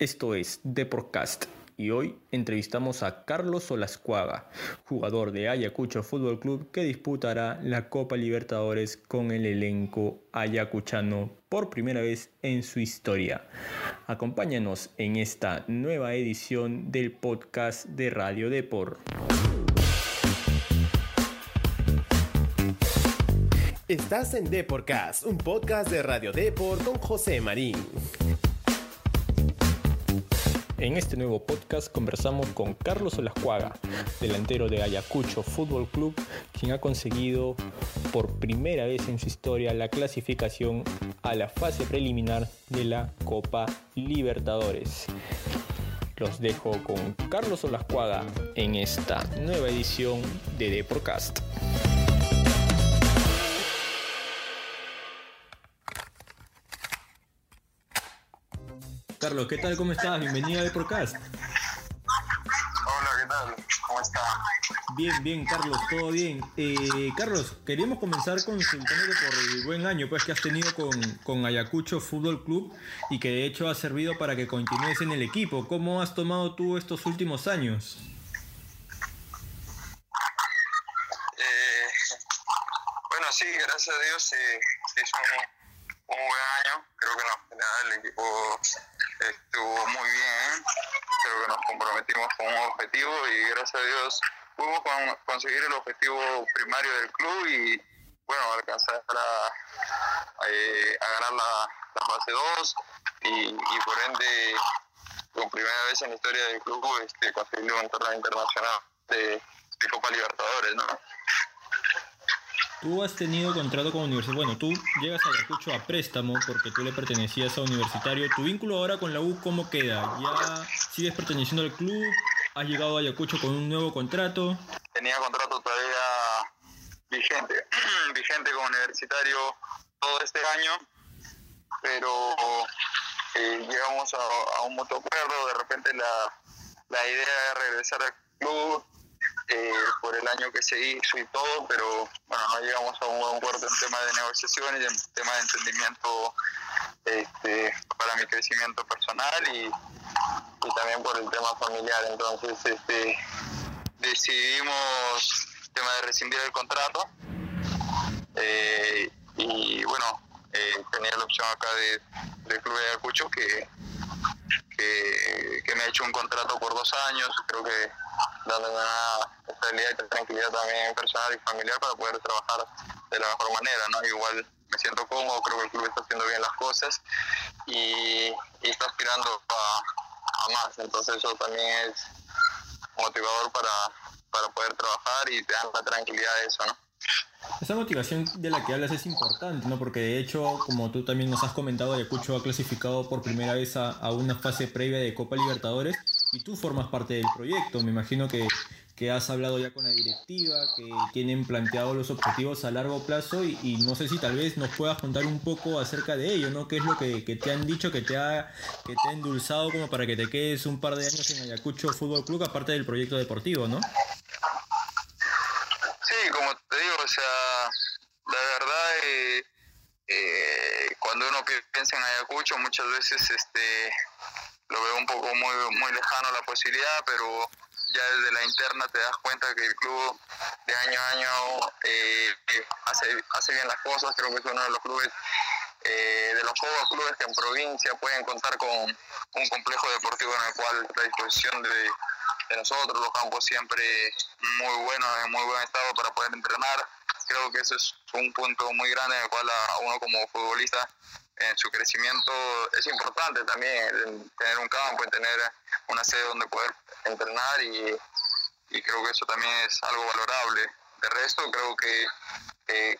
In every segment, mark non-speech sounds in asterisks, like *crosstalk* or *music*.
Esto es Deporcast y hoy entrevistamos a Carlos Olascuaga, jugador de Ayacucho Fútbol Club que disputará la Copa Libertadores con el elenco ayacuchano por primera vez en su historia. Acompáñanos en esta nueva edición del podcast de Radio Depor. Estás en Deporcast, un podcast de Radio Depor con José Marín. En este nuevo podcast conversamos con Carlos Olascuaga, delantero de Ayacucho Fútbol Club, quien ha conseguido por primera vez en su historia la clasificación a la fase preliminar de la Copa Libertadores. Los dejo con Carlos Olascuaga en esta nueva edición de Deporcast. Carlos, ¿qué tal? ¿Cómo estás? Bienvenido a Deporcast. Hola, ¿qué tal? ¿Cómo está? Bien, bien, Carlos, todo bien. Eh, Carlos, queríamos comenzar consultándote por el buen año pues, que has tenido con, con Ayacucho Fútbol Club y que de hecho ha servido para que continúes en el equipo. ¿Cómo has tomado tú estos últimos años? Eh, bueno, sí, gracias a Dios eh, se hizo un, un buen año. Creo que en final el equipo estuvo muy bien. Creo que nos comprometimos con un objetivo y gracias a Dios pudimos con- conseguir el objetivo primario del club y bueno, alcanzar a, eh, ganar la, fase 2 y, por ende por primera vez en la historia del club este, conseguir un torneo internacional de, Copa Libertadores. Tú has tenido contrato con Universidad. Bueno, tú llegas a Ayacucho a préstamo porque tú le pertenecías a Universitario. ¿Tu vínculo ahora con la U cómo queda? ¿Ya sigues perteneciendo al club? ¿Has llegado a Ayacucho con un nuevo contrato? tenía contrato todavía vigente, *clears throat* vigente con universitario todo este año, pero eh, llegamos a, a un mutuo acuerdo, de repente la, la idea era regresar al club eh, por el año que se hizo y todo, pero bueno, no llegamos a un buen acuerdo en tema de negociaciones y en tema de entendimiento este, para mi crecimiento personal y, también por el tema familiar, entonces este decidimos el tema de rescindir el contrato eh, y bueno eh, tenía la opción acá de, del club de Ayacucho que, que, que me ha hecho un contrato por dos años creo que dándome una estabilidad y tranquilidad también personal y familiar para poder trabajar de la mejor manera no igual me siento cómodo creo que el club está haciendo bien las cosas y, está aspirando a, a más entonces eso también es motivador para, para poder trabajar y te dan la tranquilidad de eso, ¿no? Esa motivación de la que hablas es importante, ¿no? Porque de hecho, como tú también nos has comentado, Ayacucho ha clasificado por primera vez a, una fase previa de Copa Libertadores y tú formas parte del proyecto. Me imagino que, que has hablado ya con la directiva, que tienen planteado los objetivos a largo plazo y, y no sé si tal vez nos puedas contar un poco acerca de ello, ¿no? ¿Qué es lo que, que te han dicho, que te, ha, que te ha endulzado como para que te quedes un par de años en Ayacucho Fútbol Club, aparte del proyecto deportivo, ¿no? Sí, como te digo, o sea, la verdad, eh, eh, cuando uno pi- piensa en Ayacucho, muchas veces este lo veo un poco muy, muy lejano la posibilidad, pero ya desde la interna te das cuenta que el club de año a año eh, hace, hace bien las cosas, creo que es uno de los clubes eh, de los pocos clubes que en provincia pueden contar con un complejo deportivo en el cual la disposición de, nosotros, los campos siempre muy buenos, en muy buen estado para poder entrenar. Creo que eso es un punto muy grande en el cual uno como futbolista en su crecimiento es importante también en tener un campo, en tener una sede donde poder entrenar y, y creo que eso también es algo valorable. De resto, creo que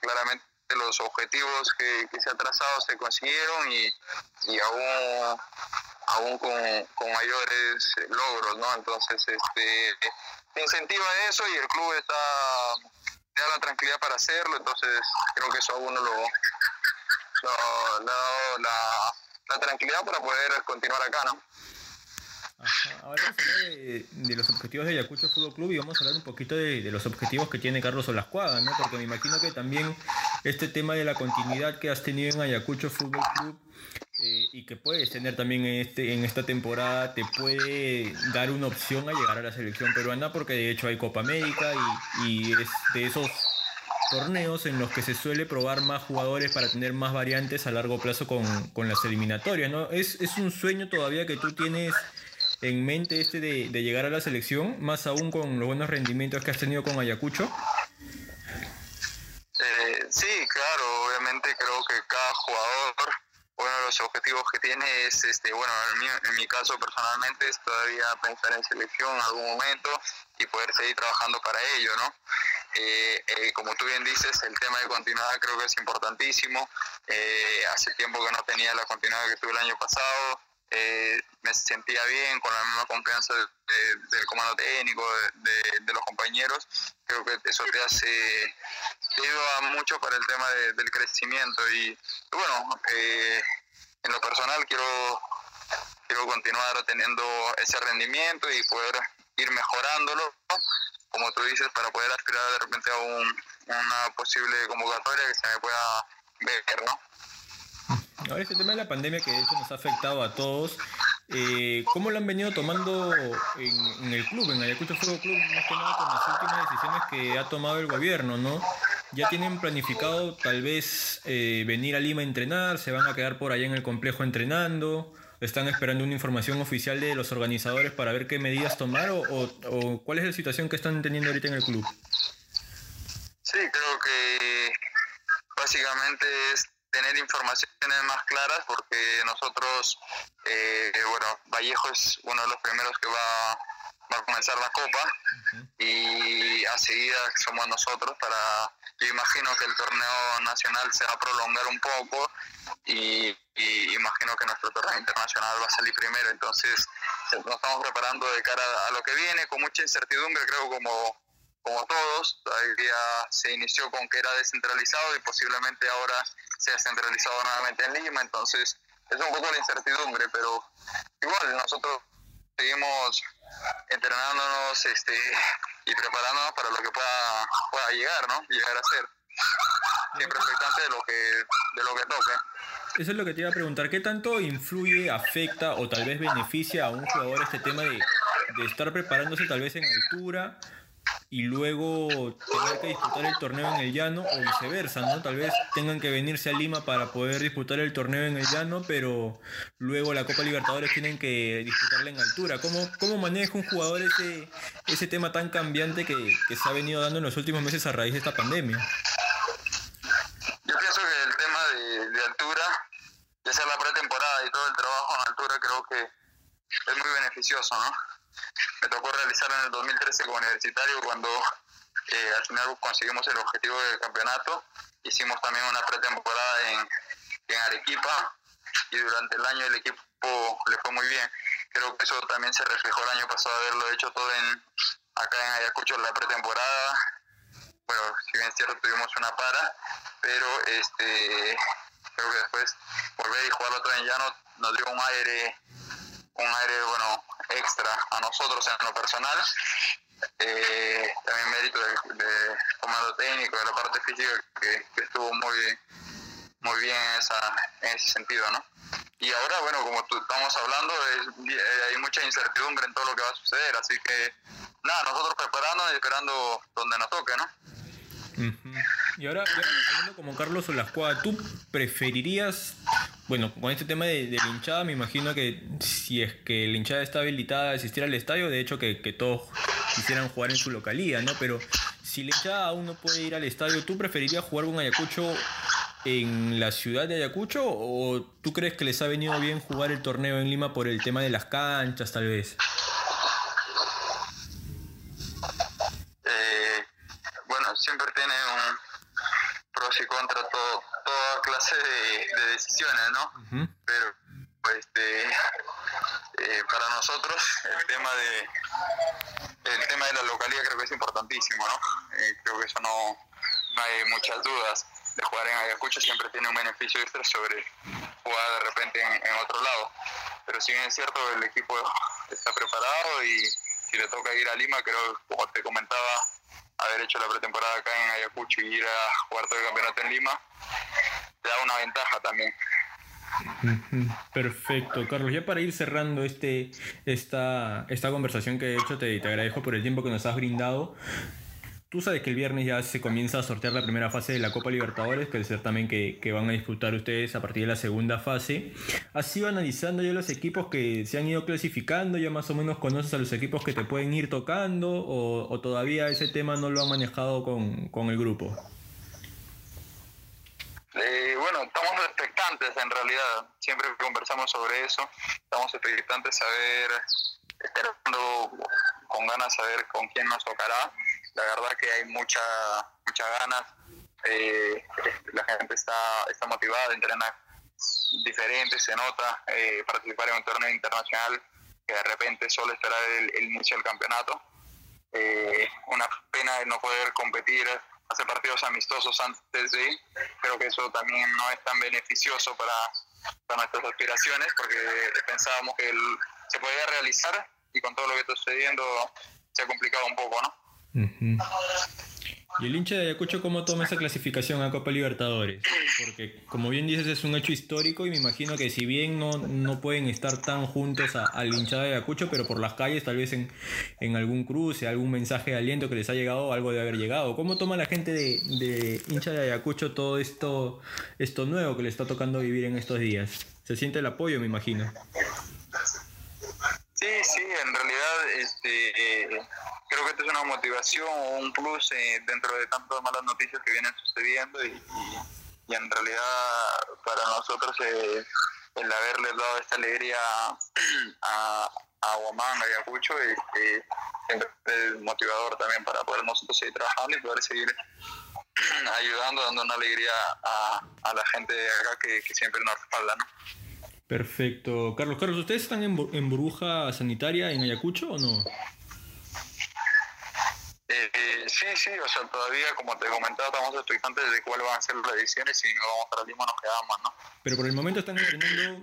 claramente los objetivos que, se han trazado se consiguieron y, y aún, aún con, con mayores logros, ¿no? Entonces, este, te incentiva eso y el club está la tranquilidad para hacerlo, entonces creo que eso a uno lo, ha dado la, la tranquilidad para poder continuar acá, ¿no? Ahora vamos a hablar de, de los objetivos de Ayacucho Fútbol Club y vamos a hablar un poquito de, de los objetivos que tiene Carlos Olascuaga, ¿no? Porque me imagino que también este tema de la continuidad que has tenido en Ayacucho Fútbol Club eh, y que puedes tener también en, este, en esta temporada, te puede dar una opción a llegar a la selección peruana, porque de hecho hay Copa América y, y es de esos torneos en los que se suele probar más jugadores para tener más variantes a largo plazo con, con las eliminatorias, ¿no? ¿Es, ¿Es, un sueño todavía que tú tienes en mente este de, de, llegar a la selección, más aún con los buenos rendimientos que has tenido con Ayacucho? Eh, sí, claro, obviamente creo que cada jugador uno de los objetivos que tiene es, este, bueno, en mi, en mi, caso personalmente es todavía pensar en selección en algún momento y poder seguir trabajando para ello, ¿no? Eh, eh, como tú bien dices, el tema de continuidad creo que es importantísimo. Eh, hace tiempo que no tenía la continuidad que tuve el año pasado. me sentía bien, con la misma confianza de, de, del comando técnico, de, los compañeros. Creo que eso te hace, te ayuda mucho para el tema del crecimiento. Y, y bueno, en lo personal quiero, quiero continuar teniendo ese rendimiento y poder ir mejorándolo, como tú dices, para poder aspirar de repente a un, una posible convocatoria que se me pueda ver, ¿no? Ahora este tema de la pandemia que de hecho nos ha afectado a todos, eh, ¿cómo lo han venido tomando en, en, el club, en Ayacucho Fuego Club, más que nada con las últimas decisiones que ha tomado el gobierno, ¿no? ¿Ya tienen planificado tal vez eh, venir a Lima a entrenar? ¿Se van a quedar por allá en el complejo entrenando? ¿Están esperando una información oficial de los organizadores para ver qué medidas tomar o, o, o cuál es la situación que están teniendo ahorita en el club? Sí, creo que básicamente es tener informaciones más claras porque nosotros, eh, bueno, Vallejo es uno de los primeros que va, va a comenzar la copa uh -huh. y a seguida somos nosotros para, yo imagino que el torneo nacional se va a prolongar un poco y, y imagino que nuestro torneo internacional va a salir primero, entonces nos estamos preparando de cara a lo que viene con mucha incertidumbre, creo como como todos, todavía se inició con que era descentralizado y posiblemente ahora sea centralizado nuevamente en Lima, entonces es un poco la incertidumbre, pero igual nosotros seguimos entrenándonos este, y preparándonos para lo que pueda, pueda llegar, ¿no? Llegar a ser. Siempre de lo que, de. Eso es lo que te iba a preguntar, ¿qué tanto influye, afecta o tal vez beneficia a un jugador este tema de, estar preparándose tal vez en altura y luego tener que disputar el torneo en el llano o viceversa, ¿no? Tal vez tengan que venirse a Lima para poder disputar el torneo en el llano, pero luego la Copa Libertadores tienen que disputarla en altura. ¿Cómo, cómo maneja un jugador ese, ese tema tan cambiante que se ha venido dando en los últimos meses a raíz de esta pandemia? Yo pienso que el tema de, de altura, sea la pretemporada y todo el trabajo en altura, creo que es muy beneficioso, ¿no? me tocó realizar en el 2013 como universitario cuando eh, al final conseguimos el objetivo del campeonato. Hicimos también una pretemporada en, en Arequipa y durante el año el equipo le fue muy bien. Creo que eso también se reflejó el año pasado haberlo hecho todo en acá en Ayacucho en la pretemporada. Bueno, si bien es cierto tuvimos una para, pero este creo que después volver y jugarlo todo en llano nos dio un aire un aire bueno extra a nosotros en lo personal. Eh, también mérito del de comando técnico de la parte física que, estuvo muy muy bien en, esa, ese sentido no y ahora bueno como estamos hablando eh, hay mucha incertidumbre en todo lo que va a suceder así que nada nosotros preparándonos y esperando donde nos toque no. Y ahora, hablando como Carlos Olascuaga, ¿tú preferirías, bueno, con este tema de, de, la hinchada, me imagino que si es que la hinchada está habilitada a asistir al estadio, de hecho que, todos quisieran jugar en su localidad, ¿no? Pero si la hinchada aún no puede ir al estadio, ¿tú preferirías jugar con Ayacucho en la ciudad de Ayacucho o tú crees que les ha venido bien jugar el torneo en Lima por el tema de las canchas, tal vez? siempre tiene un pros y contra todo, toda clase de, de decisiones, ¿no? Uh -huh. Pero este, eh, para nosotros el tema de el tema de la localidad creo que es importantísimo, ¿no? Eh, creo que eso no, no hay muchas dudas. De jugar en Ayacucho siempre tiene un beneficio extra sobre jugar de repente en, en otro lado. Pero si bien es cierto, el equipo está preparado y si le toca ir a Lima, creo, como te comentaba, haber hecho la pretemporada acá en Ayacucho y ir a jugar todo el campeonato en Lima, te da una ventaja también. Perfecto, Carlos. Ya para ir cerrando este, esta, esta conversación que he hecho, te, te agradezco por el tiempo que nos has brindado. Tú sabes que el viernes ya se comienza a sortear la primera fase de la Copa Libertadores, que es el que, que, van a disputar ustedes a partir de la segunda fase. ¿Has ido analizando ya los equipos que se han ido clasificando? ¿Ya más o menos conoces a los equipos que te pueden ir tocando? ¿O, todavía ese tema no lo han manejado con, con el grupo? Eh, bueno, estamos expectantes en realidad. Siempre conversamos sobre eso. Estamos expectantes a ver, esperando con ganas a ver con quién nos tocará la verdad que hay mucha, muchas ganas, eh, la gente está, está motivada, entrenar diferente, se nota, eh, participar en un torneo internacional que de repente solo esperar el, inicio del campeonato. Eh, una pena de no poder competir, hacer partidos amistosos antes de, creo que eso también no es tan beneficioso para nuestras aspiraciones porque pensábamos que se podía realizar y con todo lo que está sucediendo se ha complicado un poco, ¿no? ¿Y el hincha de Ayacucho cómo toma esa clasificación a Copa Libertadores? Porque como bien dices es un hecho histórico y me imagino que si bien no, no pueden estar tan juntos al hincha de Ayacucho, pero por las calles tal vez en, en, algún cruce, algún mensaje de aliento que les ha llegado, algo de haber llegado. ¿Cómo toma la gente de, de hincha de Ayacucho todo esto, esto nuevo que le está tocando vivir en estos días? ¿Se siente el apoyo, me imagino? Sí, sí, en realidad este, eh, creo que esto es una motivación o un plus eh, dentro de tantas malas noticias que vienen sucediendo y, y, en realidad para nosotros eh, el haberles dado esta alegría a, a Guamán, a Ayacucho, este, es motivador también para poder nosotros seguir trabajando y poder seguir *clears throat* ayudando, dando una alegría a, a la gente de acá que, que siempre nos respalda. ¿no? Perfecto. Carlos, Carlos, ¿ustedes están en, en burbuja sanitaria en Ayacucho o no? Eh, eh, sí, sí, o sea, todavía, como te comentaba, estamos expectantes de cuáles van a ser las ediciones y si no vamos para Lima nos quedamos, ¿no? Pero por el momento están entrenando,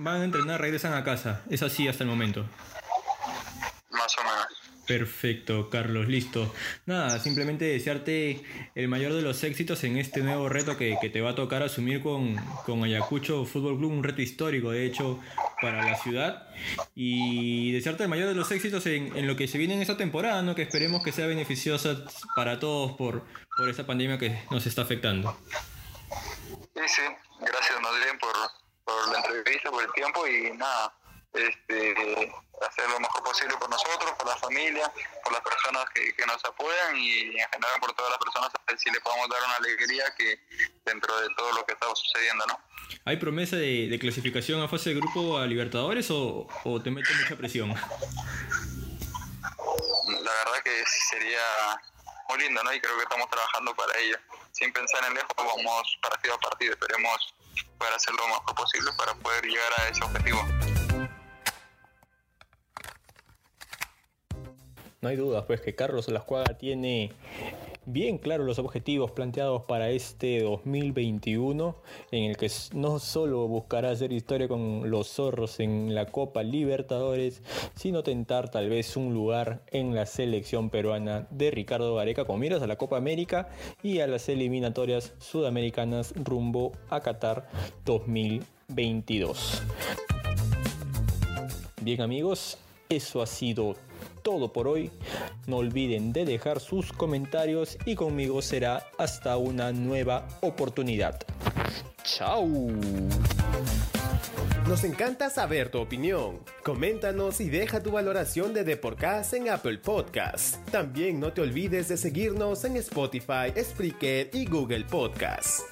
van a entrenar, regresan a casa. Es así hasta el momento. Más o menos. Perfecto, Carlos, listo. Nada, simplemente desearte el mayor de los éxitos en este nuevo reto que, que te va a tocar asumir con, con, Ayacucho Fútbol Club, un reto histórico, de hecho, para la ciudad. Y desearte el mayor de los éxitos en, en lo que se viene en esta temporada, ¿no? que esperemos que sea beneficiosa para todos por, por esta pandemia que nos está afectando. Sí, sí, gracias, Madrid, por, por la entrevista, por el tiempo y nada este, hacer lo mejor posible por nosotros, por la familia, por las personas que, que, nos apoyan y en general por todas las personas, a ver si le podemos dar una alegría que dentro de todo lo que está sucediendo, ¿no? ¿Hay promesa de, de clasificación a fase de grupo a Libertadores o, o te mete mucha presión? La verdad que sería muy lindo, ¿no? Y creo que estamos trabajando para ello. Sin pensar en lejos, vamos partido a partido. Esperemos poder hacer lo mejor posible para poder llegar a ese objetivo. No hay duda, pues que Carlos Lascuaga tiene bien claros los objetivos planteados para este 2021, en el que no solo buscará hacer historia con los zorros en la Copa Libertadores, sino tentar tal vez un lugar en la selección peruana de Ricardo Gareca con miras a la Copa América y a las eliminatorias sudamericanas rumbo a Qatar 2022. Bien amigos, eso ha sido todo por hoy. No olviden de dejar sus comentarios y conmigo será hasta una nueva oportunidad. ¡Chao! Nos encanta saber tu opinión. Coméntanos y deja tu valoración de Deporcast en Apple Podcasts. También no te olvides de seguirnos en Spotify, Spreaker y Google Podcasts.